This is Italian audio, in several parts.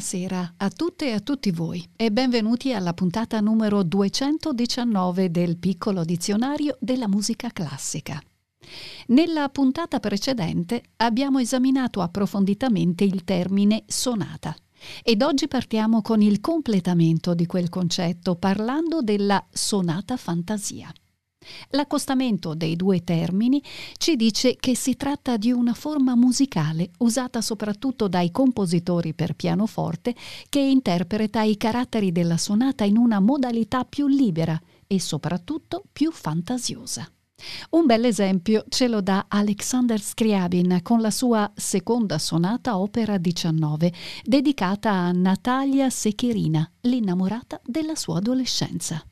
Buonasera a tutte e a tutti voi e benvenuti alla puntata numero 219 del piccolo dizionario della musica classica. Nella puntata precedente abbiamo esaminato approfonditamente il termine sonata ed oggi partiamo con il completamento di quel concetto parlando della sonata fantasia. L'accostamento dei due termini ci dice che si tratta di una forma musicale usata soprattutto dai compositori per pianoforte che interpreta i caratteri della sonata in una modalità più libera e soprattutto più fantasiosa. Un bel esempio ce lo dà Alexander Scriabin con la sua seconda sonata opera 19, dedicata a Natalia Sechirina, l'innamorata della sua adolescenza.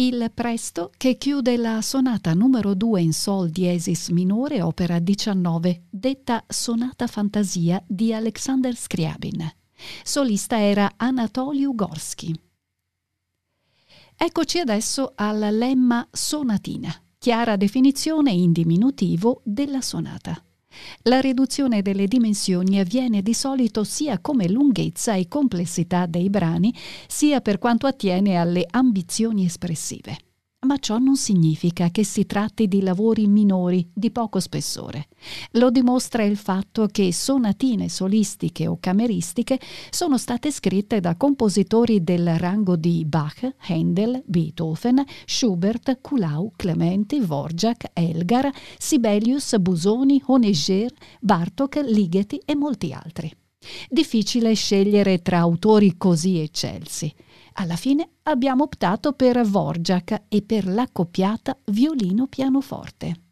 Il presto che chiude la sonata numero 2 in sol diesis minore, opera 19, detta Sonata Fantasia di Alexander Scriabin. Solista era Anatoly Ugorsky. Eccoci adesso al lemma sonatina, chiara definizione in diminutivo della sonata. La riduzione delle dimensioni avviene di solito sia come lunghezza e complessità dei brani, sia per quanto attiene alle ambizioni espressive ma ciò non significa che si tratti di lavori minori di poco spessore. Lo dimostra il fatto che sonatine solistiche o cameristiche sono state scritte da compositori del rango di Bach, Handel, Beethoven, Schubert, Kulau, Clementi, Vorjak, Elgar, Sibelius, Busoni, Honegger, Bartok, Ligeti e molti altri. Difficile scegliere tra autori così eccelsi. Alla fine abbiamo optato per Vorjak e per l'accoppiata violino-pianoforte.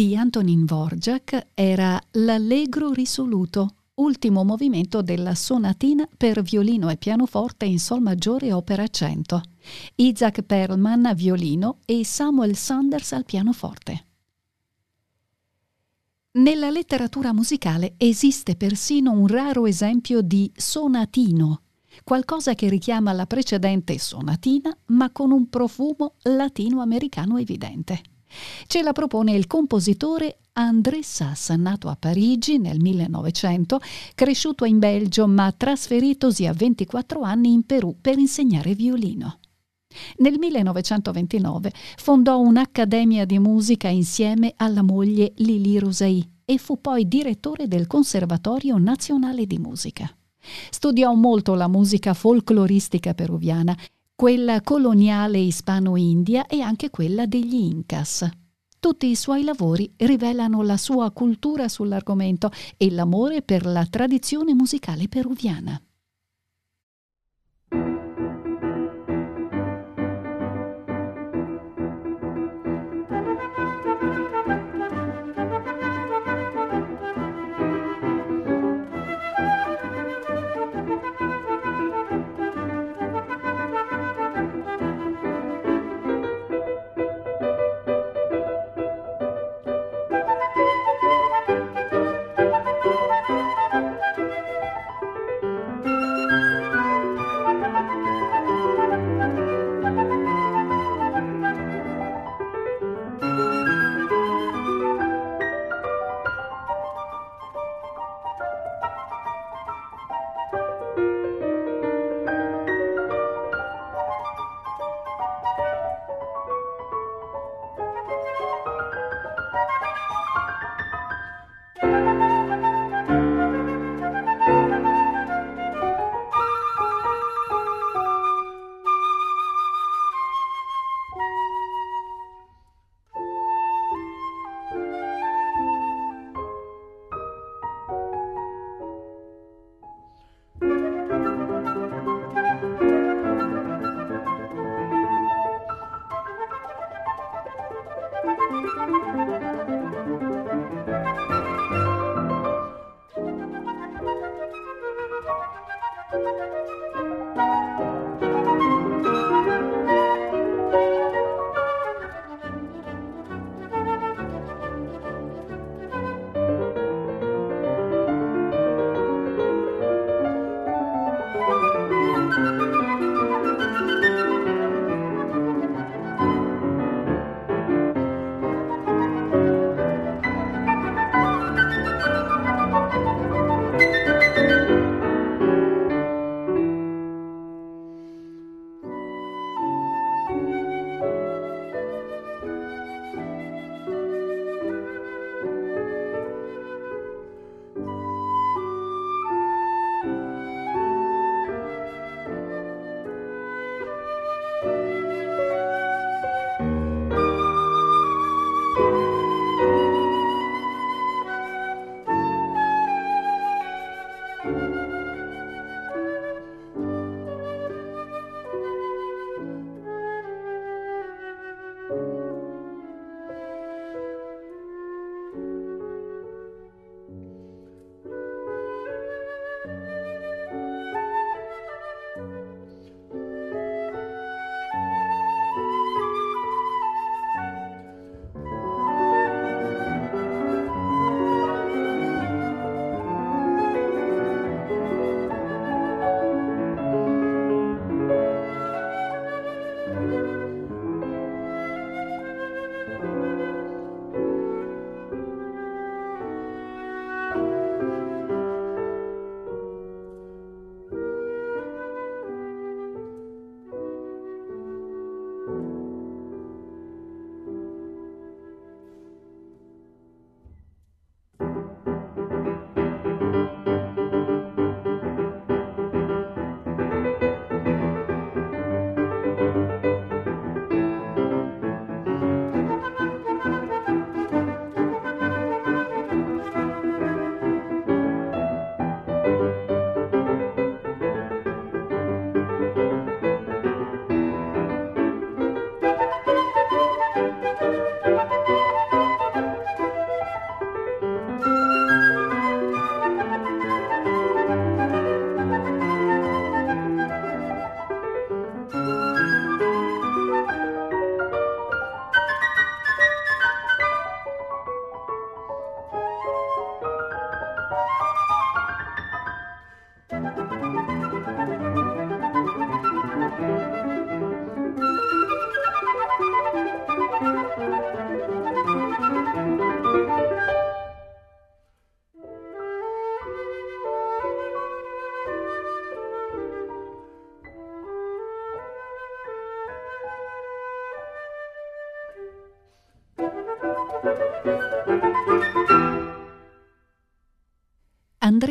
Di Antonin Dvorak era l'Allegro risoluto, ultimo movimento della sonatina per violino e pianoforte in Sol maggiore opera 100. Isaac Perlman violino e Samuel Sanders al pianoforte. Nella letteratura musicale esiste persino un raro esempio di sonatino, qualcosa che richiama la precedente sonatina ma con un profumo latinoamericano evidente. Ce la propone il compositore André Sassa, nato a Parigi nel 1900, cresciuto in Belgio ma trasferitosi a 24 anni in Perù per insegnare violino. Nel 1929 fondò un'accademia di musica insieme alla moglie Lili Rosai e fu poi direttore del Conservatorio Nazionale di Musica. Studiò molto la musica folcloristica peruviana, quella coloniale ispano-india e anche quella degli Incas. Tutti i suoi lavori rivelano la sua cultura sull'argomento e l'amore per la tradizione musicale peruviana.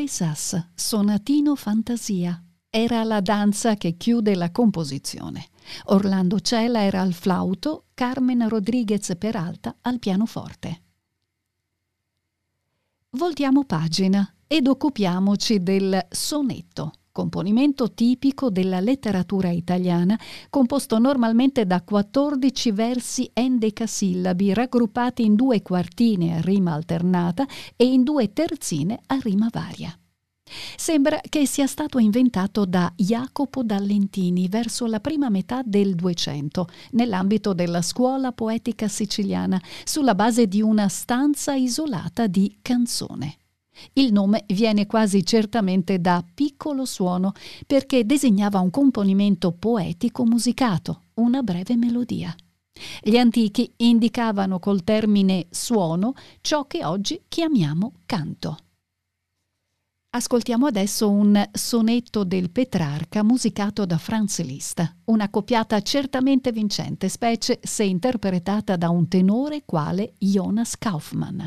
Sass, Sonatino Fantasia. Era la danza che chiude la composizione. Orlando Cela era al flauto, Carmen Rodriguez Peralta al pianoforte. Voltiamo pagina ed occupiamoci del sonetto, componimento tipico della letteratura italiana, composto normalmente da 14 versi endecasillabi raggruppati in due quartine a rima alternata e in due terzine a rima varia. Sembra che sia stato inventato da Jacopo Dallentini verso la prima metà del Duecento, nell'ambito della scuola poetica siciliana, sulla base di una stanza isolata di canzone. Il nome viene quasi certamente da piccolo suono, perché designava un componimento poetico musicato, una breve melodia. Gli antichi indicavano col termine suono ciò che oggi chiamiamo canto. Ascoltiamo adesso un sonetto del Petrarca musicato da Franz Liszt, una coppiata certamente vincente, specie se interpretata da un tenore quale Jonas Kaufmann.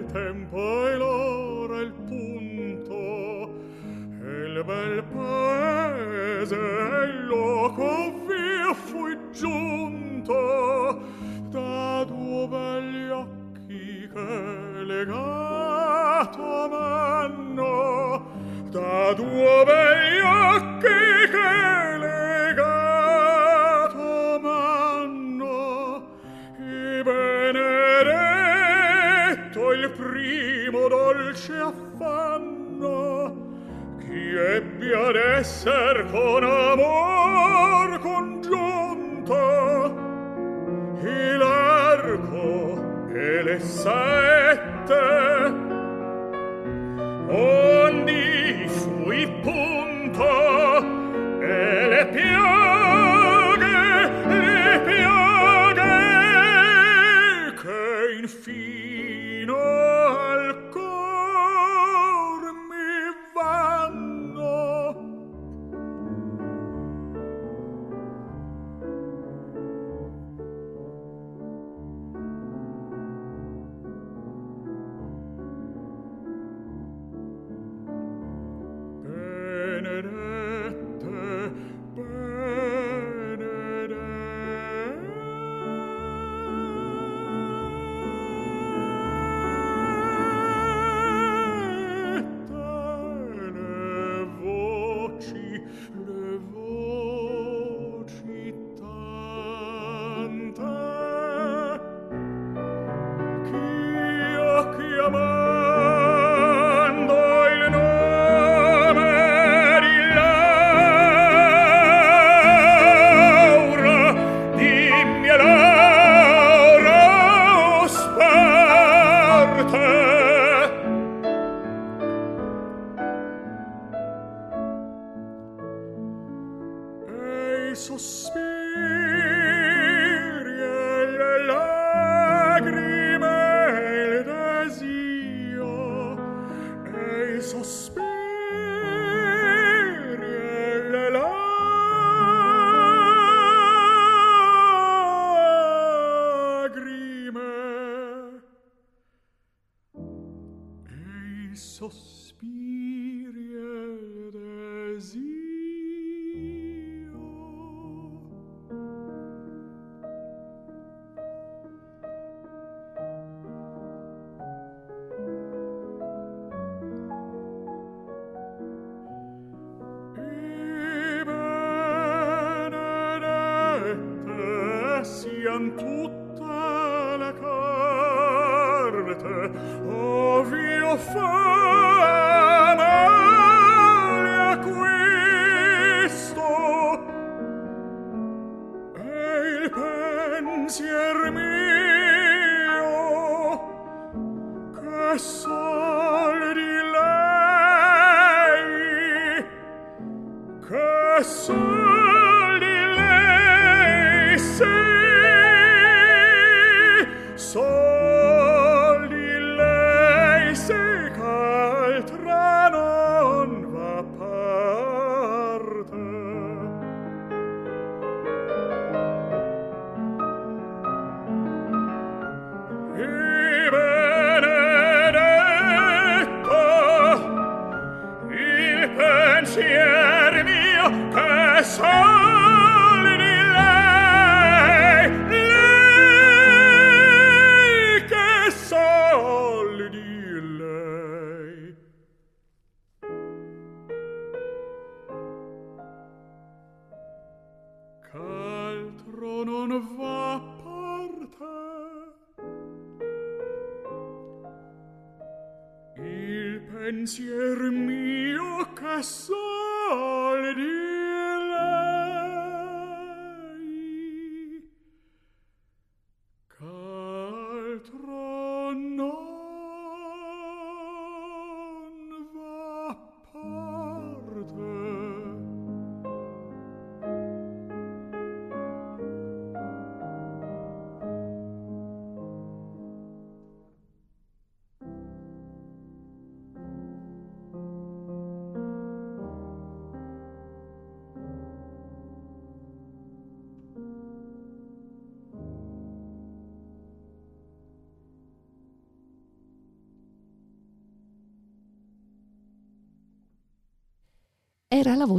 il tempo e l'ora il punto. E il bel paese e il loco via fui giunto. Da due belli occhi che legato m'hanno da due belli esser con amor congiunta il arco e le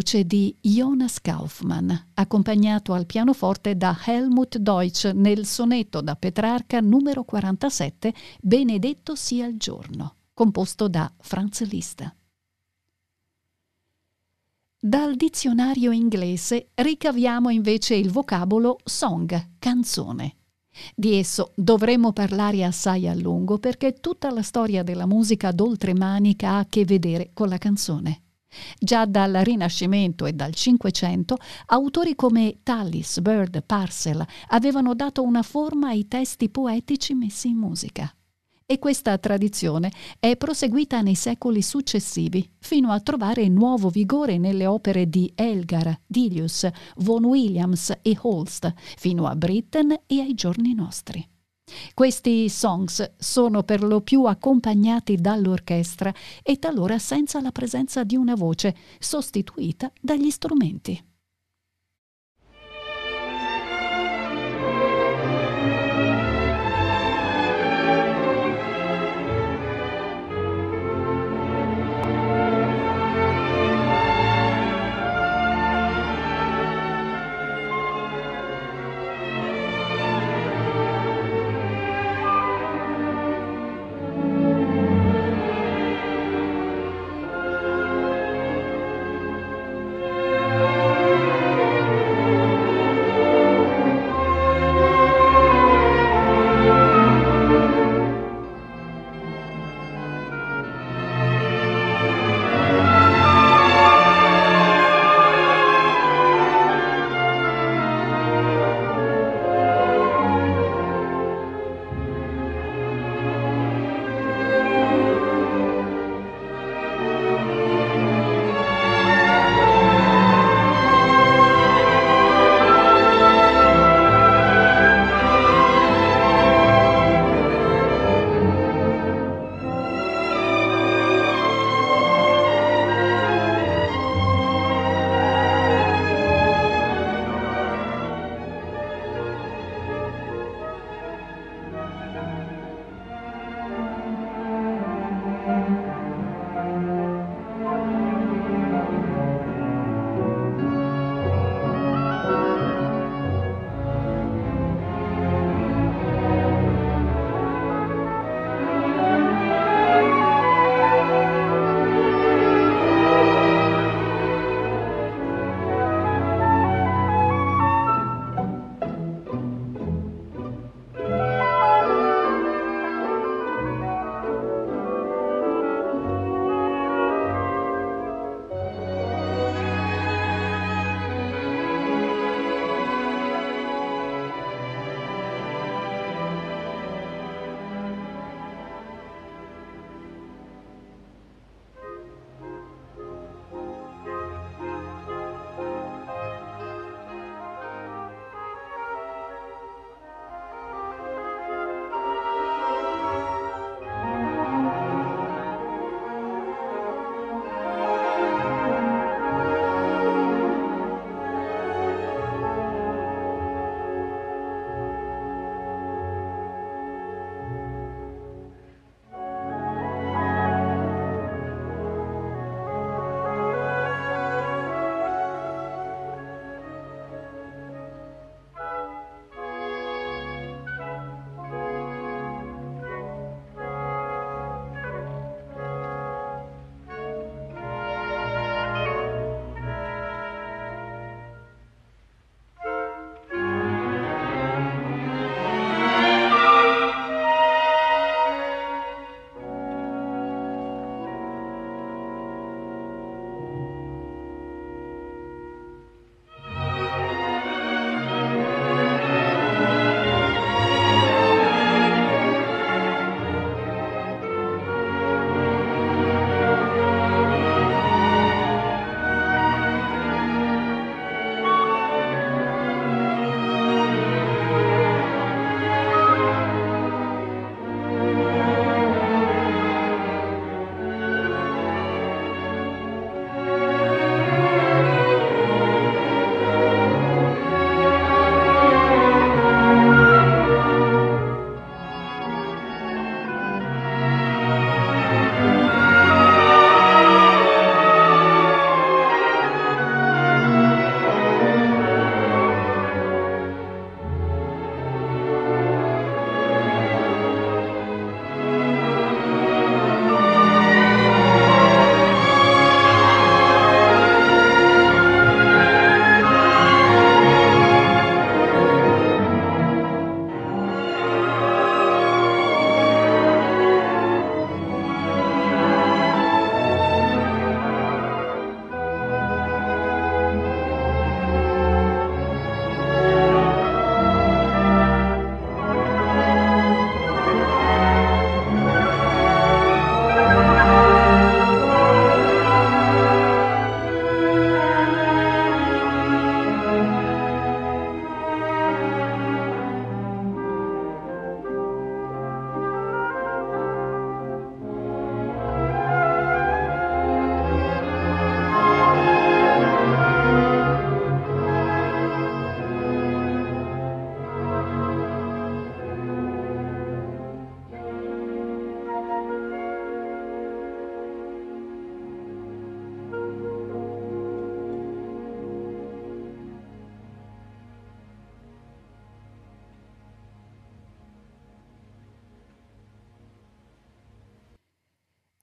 voce di Jonas Kaufmann, accompagnato al pianoforte da Helmut Deutsch nel sonetto da Petrarca numero 47 Benedetto sia il giorno, composto da Franz Liszt. Dal dizionario inglese ricaviamo invece il vocabolo song, canzone. Di esso dovremmo parlare assai a lungo perché tutta la storia della musica d'oltremanica ha a che vedere con la canzone. Già dal Rinascimento e dal Cinquecento, autori come Tallis, Bird, Parcel avevano dato una forma ai testi poetici messi in musica. E questa tradizione è proseguita nei secoli successivi, fino a trovare nuovo vigore nelle opere di Elgar, Dilius, Vaughan Williams e Holst, fino a Britten e ai giorni nostri. Questi songs sono per lo più accompagnati dall'orchestra e talora senza la presenza di una voce, sostituita dagli strumenti.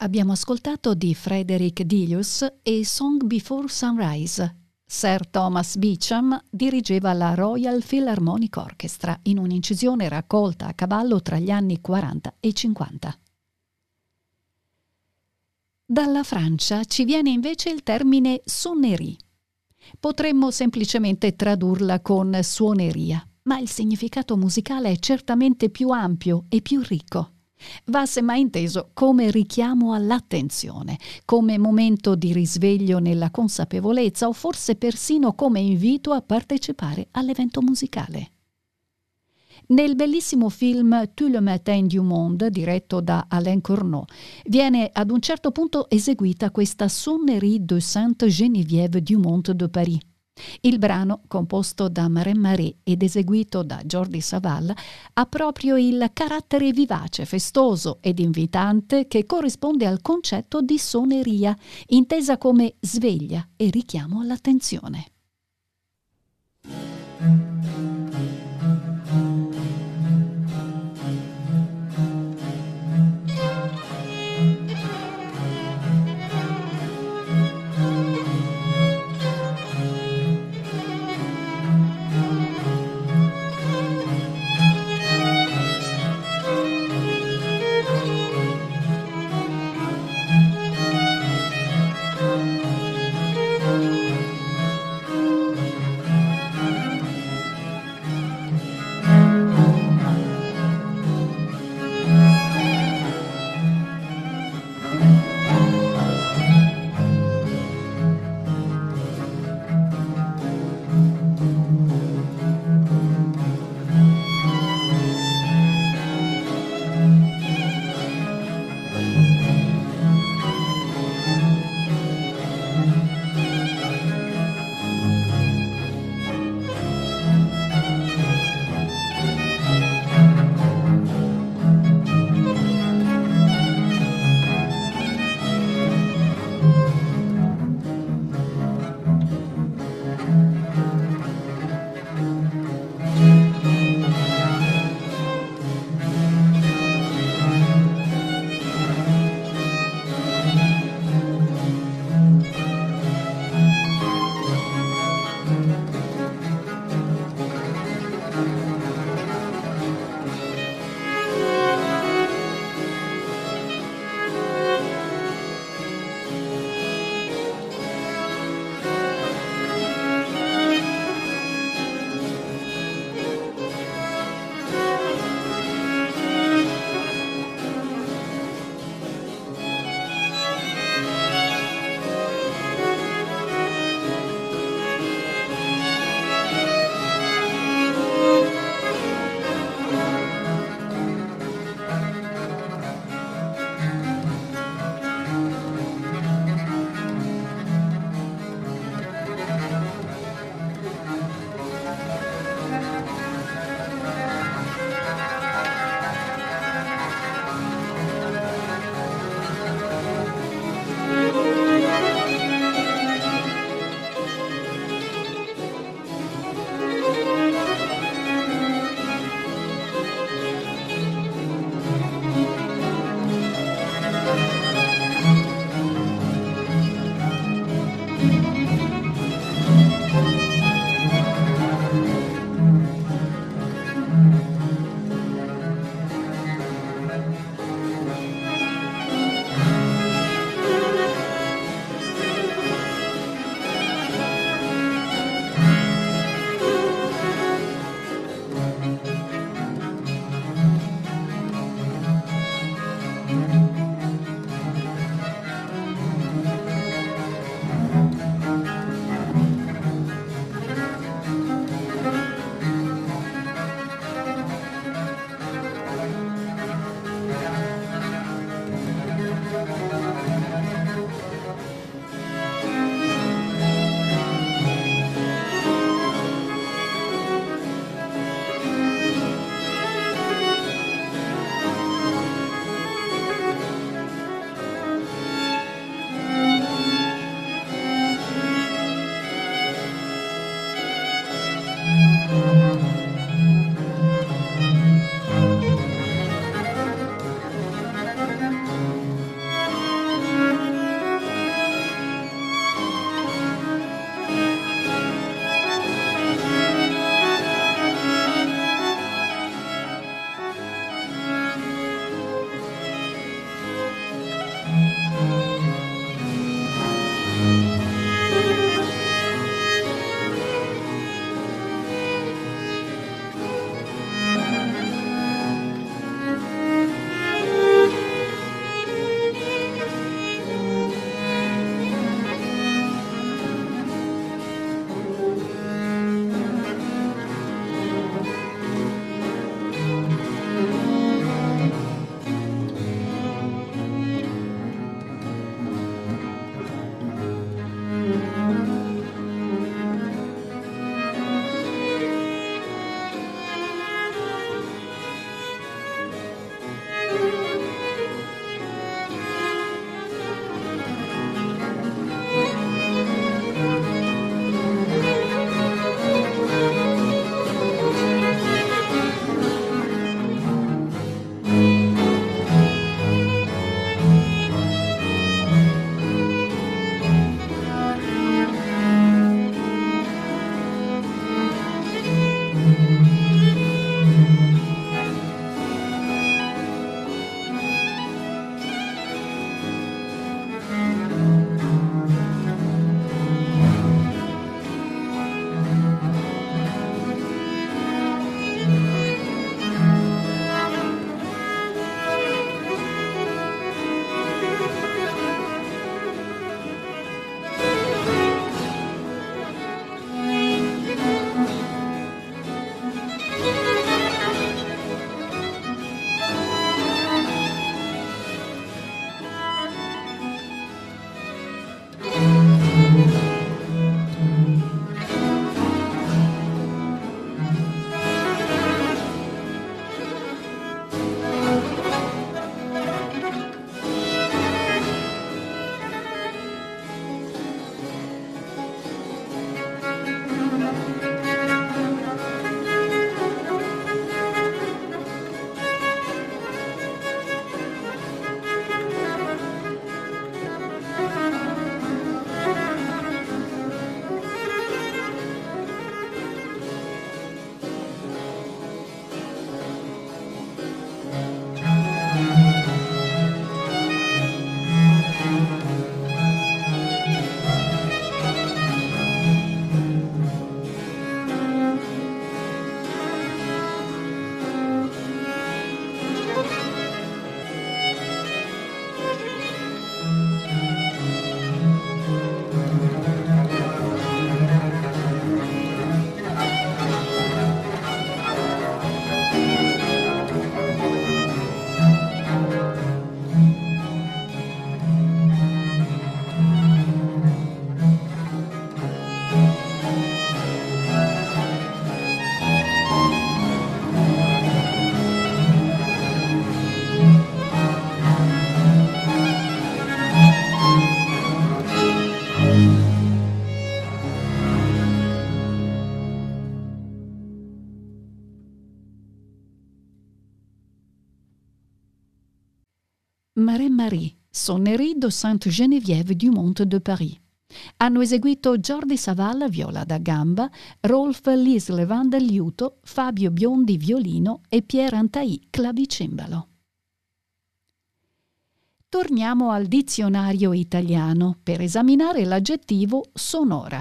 Abbiamo ascoltato di Frederick Dilius e Song Before Sunrise. Sir Thomas Beecham dirigeva la Royal Philharmonic Orchestra in un'incisione raccolta a cavallo tra gli anni 40 e 50. Dalla Francia ci viene invece il termine sonnerie. Potremmo semplicemente tradurla con suoneria, ma il significato musicale è certamente più ampio e più ricco. Va semmai inteso come richiamo all'attenzione, come momento di risveglio nella consapevolezza o forse persino come invito a partecipare all'evento musicale. Nel bellissimo film Tout le matin du monde, diretto da Alain Corneau, viene ad un certo punto eseguita questa Sonnerie de Sainte Geneviève du Mont de Paris il brano, composto da Marin Marais ed eseguito da Jordi Savall, ha proprio il carattere vivace, festoso ed invitante che corrisponde al concetto di soneria, intesa come sveglia e richiamo all'attenzione. Marie Sonnerie de Sainte-Geneviève du Mont de Paris. Hanno eseguito Jordi Savalla viola da gamba, Rolf Lislevan liuto, Fabio Biondi violino e Pierre Antai clavicembalo. Torniamo al dizionario italiano per esaminare l'aggettivo sonora.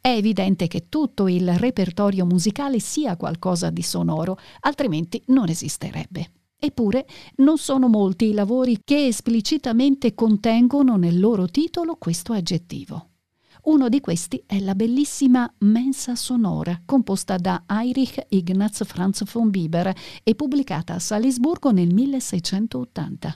È evidente che tutto il repertorio musicale sia qualcosa di sonoro, altrimenti non esisterebbe. Eppure non sono molti i lavori che esplicitamente contengono nel loro titolo questo aggettivo. Uno di questi è la bellissima Mensa sonora, composta da Heinrich Ignaz Franz von Bieber e pubblicata a Salisburgo nel 1680.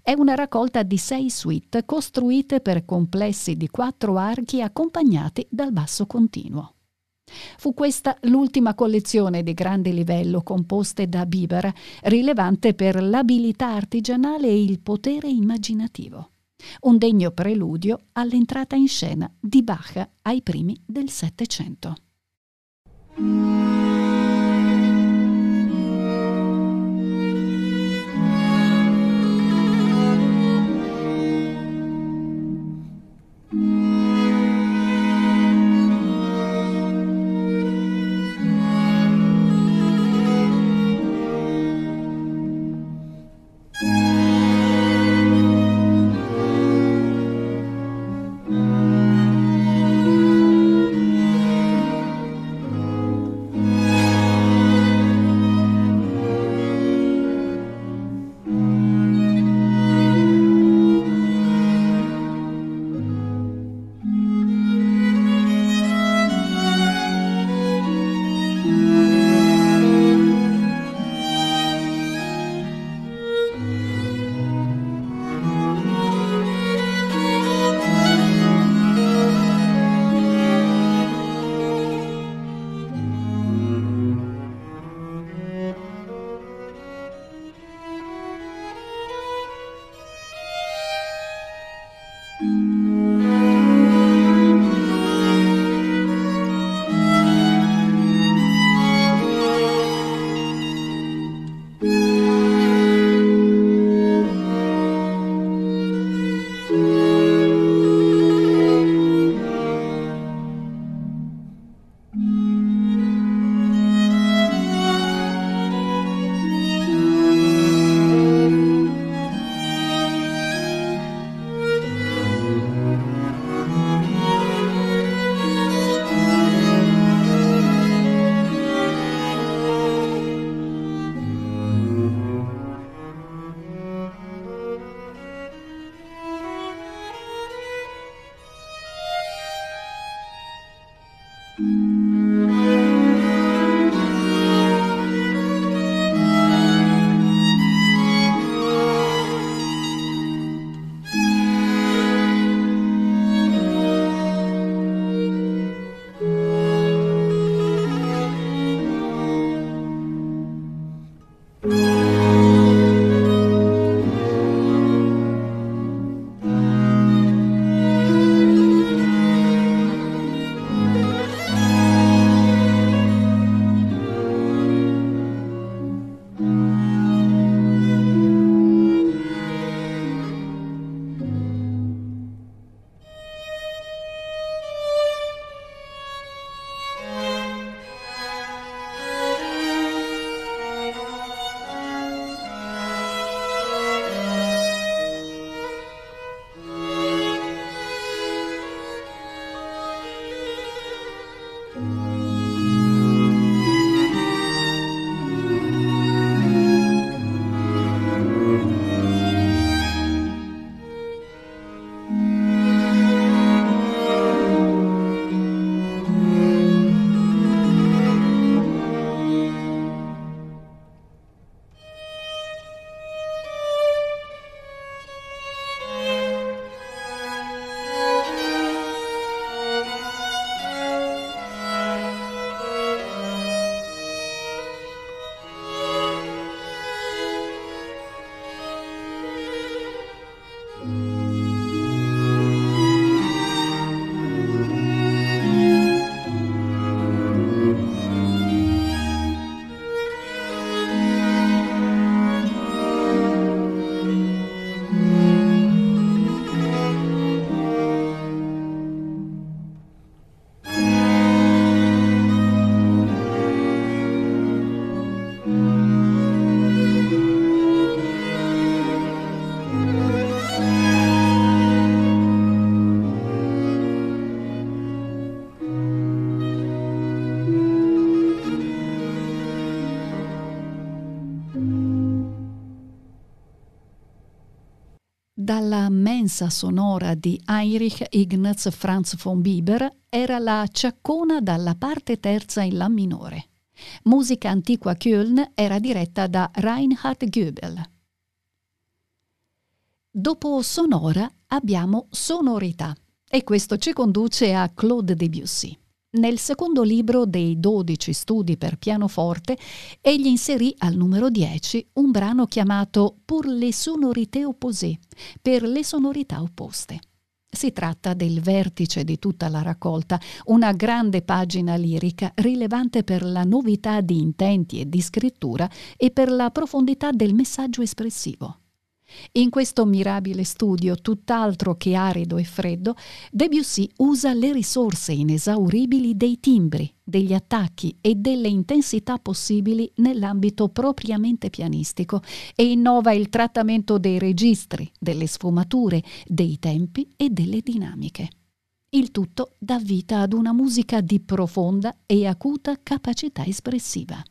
È una raccolta di sei suite costruite per complessi di quattro archi accompagnati dal basso continuo. Fu questa l'ultima collezione di grande livello composte da Bieber, rilevante per l'abilità artigianale e il potere immaginativo. Un degno preludio all'entrata in scena di Bach ai primi del Settecento. 嗯。Mensa sonora di Heinrich Ignaz Franz von Bieber era la ciaccona dalla parte terza in La minore. Musica antiqua Köln era diretta da Reinhard Goebel. Dopo sonora abbiamo sonorità e questo ci conduce a Claude Debussy. Nel secondo libro dei 12 studi per pianoforte, egli inserì al numero 10 un brano chiamato Pour les sonorités opposées, per le sonorità opposte. Si tratta del vertice di tutta la raccolta, una grande pagina lirica rilevante per la novità di intenti e di scrittura e per la profondità del messaggio espressivo. In questo mirabile studio, tutt'altro che arido e freddo, Debussy usa le risorse inesauribili dei timbri, degli attacchi e delle intensità possibili nell'ambito propriamente pianistico e innova il trattamento dei registri, delle sfumature, dei tempi e delle dinamiche. Il tutto dà vita ad una musica di profonda e acuta capacità espressiva.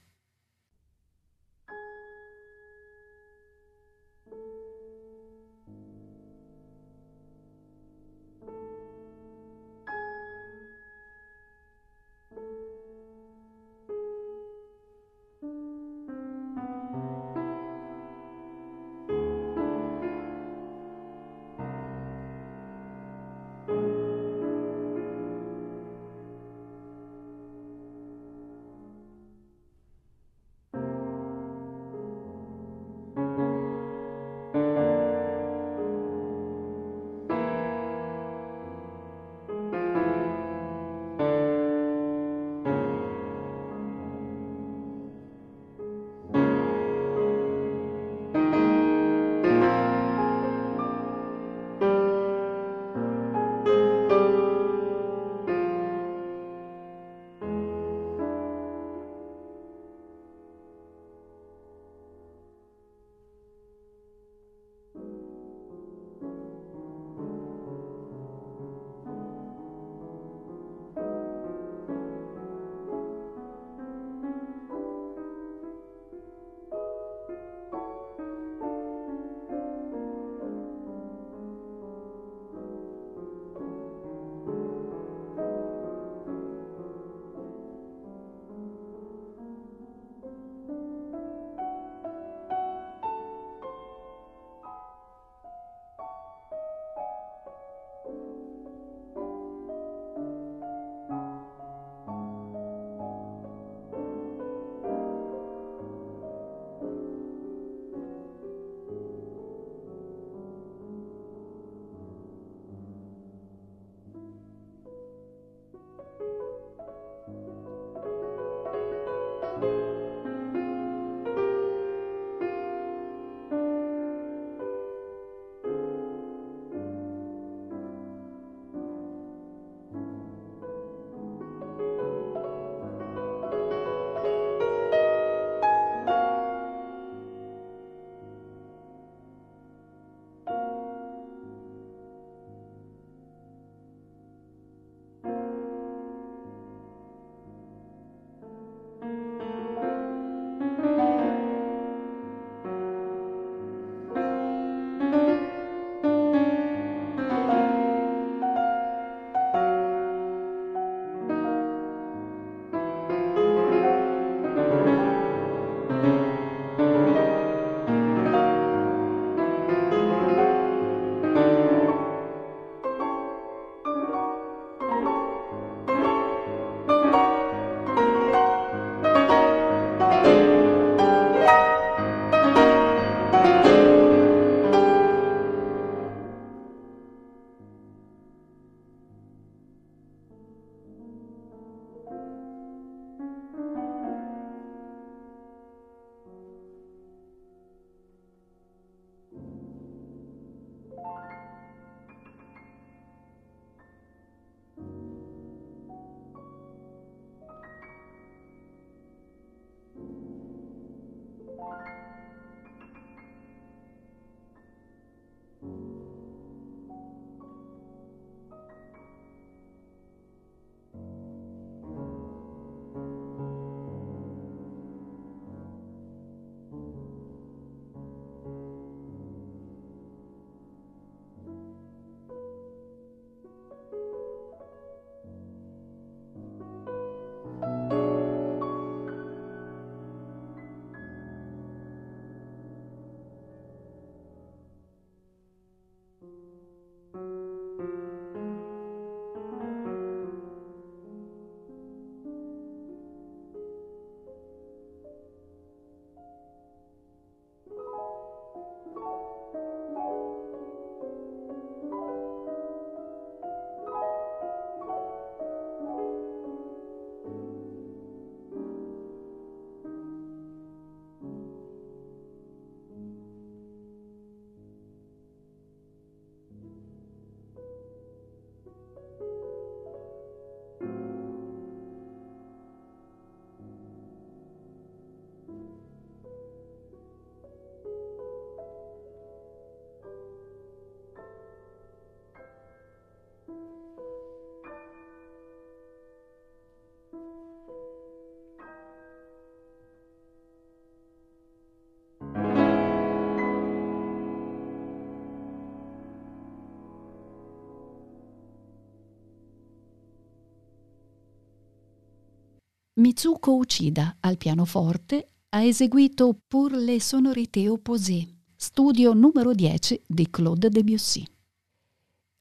Mitsuko Uchida al pianoforte ha eseguito Pour les sonorités opposées, studio numero 10 di Claude Debussy.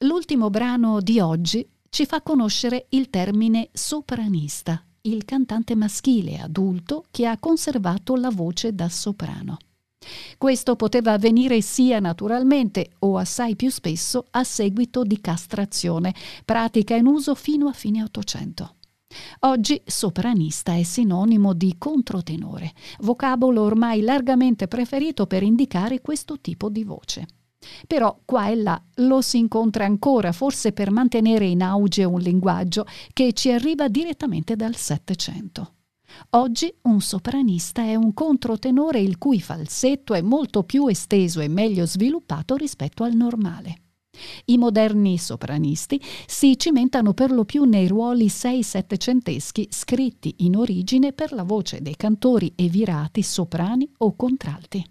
L'ultimo brano di oggi ci fa conoscere il termine sopranista, il cantante maschile adulto che ha conservato la voce da soprano. Questo poteva avvenire sia naturalmente o assai più spesso a seguito di castrazione, pratica in uso fino a fine Ottocento. Oggi sopranista è sinonimo di controtenore, vocabolo ormai largamente preferito per indicare questo tipo di voce. Però qua e là lo si incontra ancora, forse per mantenere in auge un linguaggio che ci arriva direttamente dal Settecento. Oggi un sopranista è un controtenore il cui falsetto è molto più esteso e meglio sviluppato rispetto al normale. I moderni sopranisti si cimentano per lo più nei ruoli sei-settecenteschi scritti in origine per la voce dei cantori e virati soprani o contralti.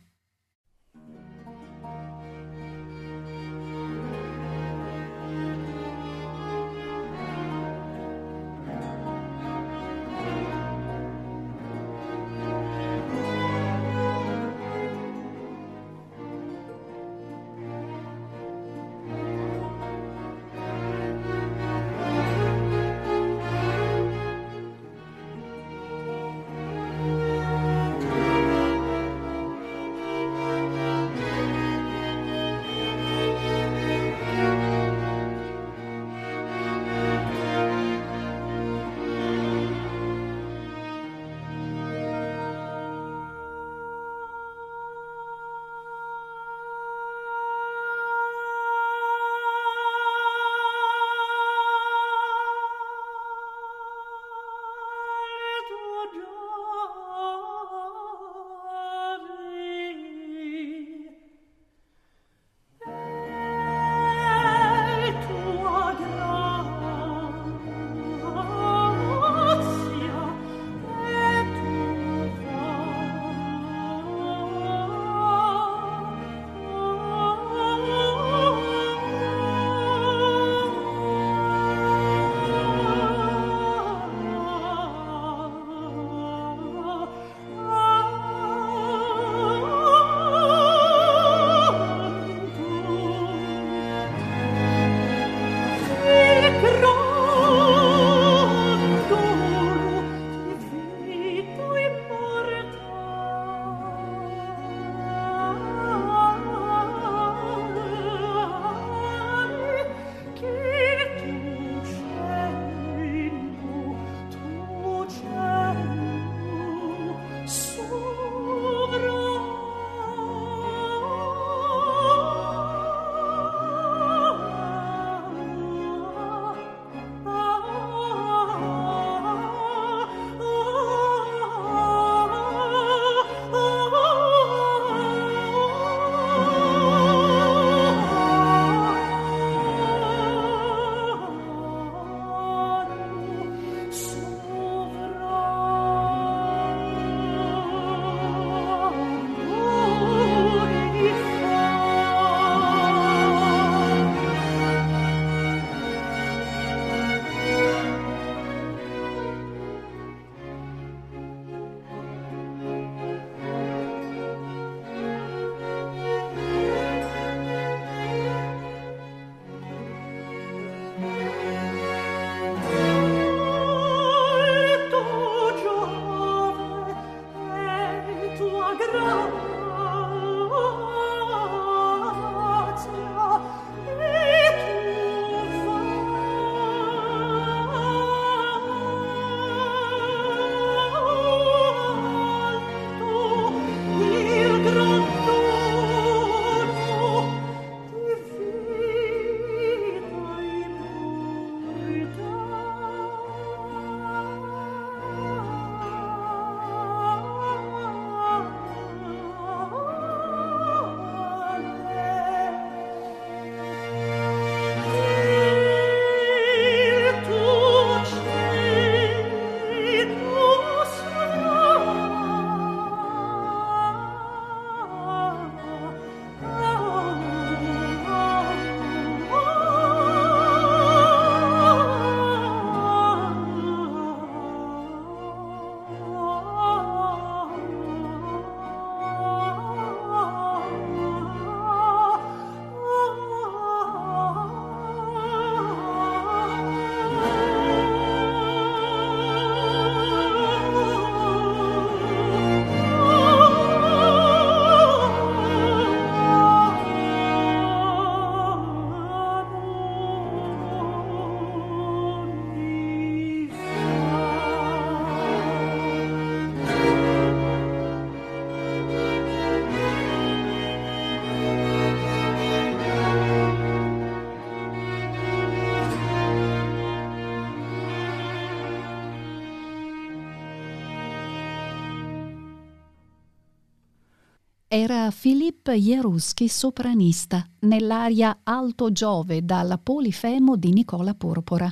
Era Philippe Jeruschi sopranista nell'aria Alto Giove dal Polifemo di Nicola Porpora.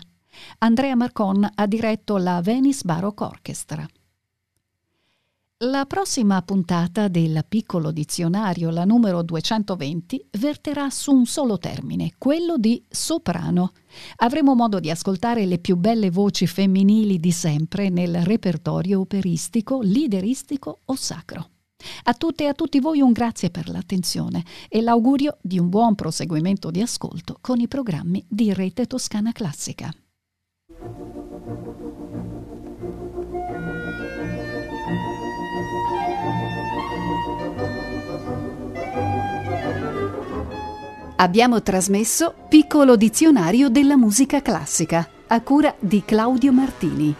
Andrea Marcon ha diretto la Venice Baroque Orchestra. La prossima puntata del piccolo dizionario, la numero 220, verterà su un solo termine, quello di soprano. Avremo modo di ascoltare le più belle voci femminili di sempre nel repertorio operistico, lideristico o sacro. A tutte e a tutti voi un grazie per l'attenzione e l'augurio di un buon proseguimento di ascolto con i programmi di Rete Toscana Classica. Abbiamo trasmesso Piccolo dizionario della musica classica a cura di Claudio Martini.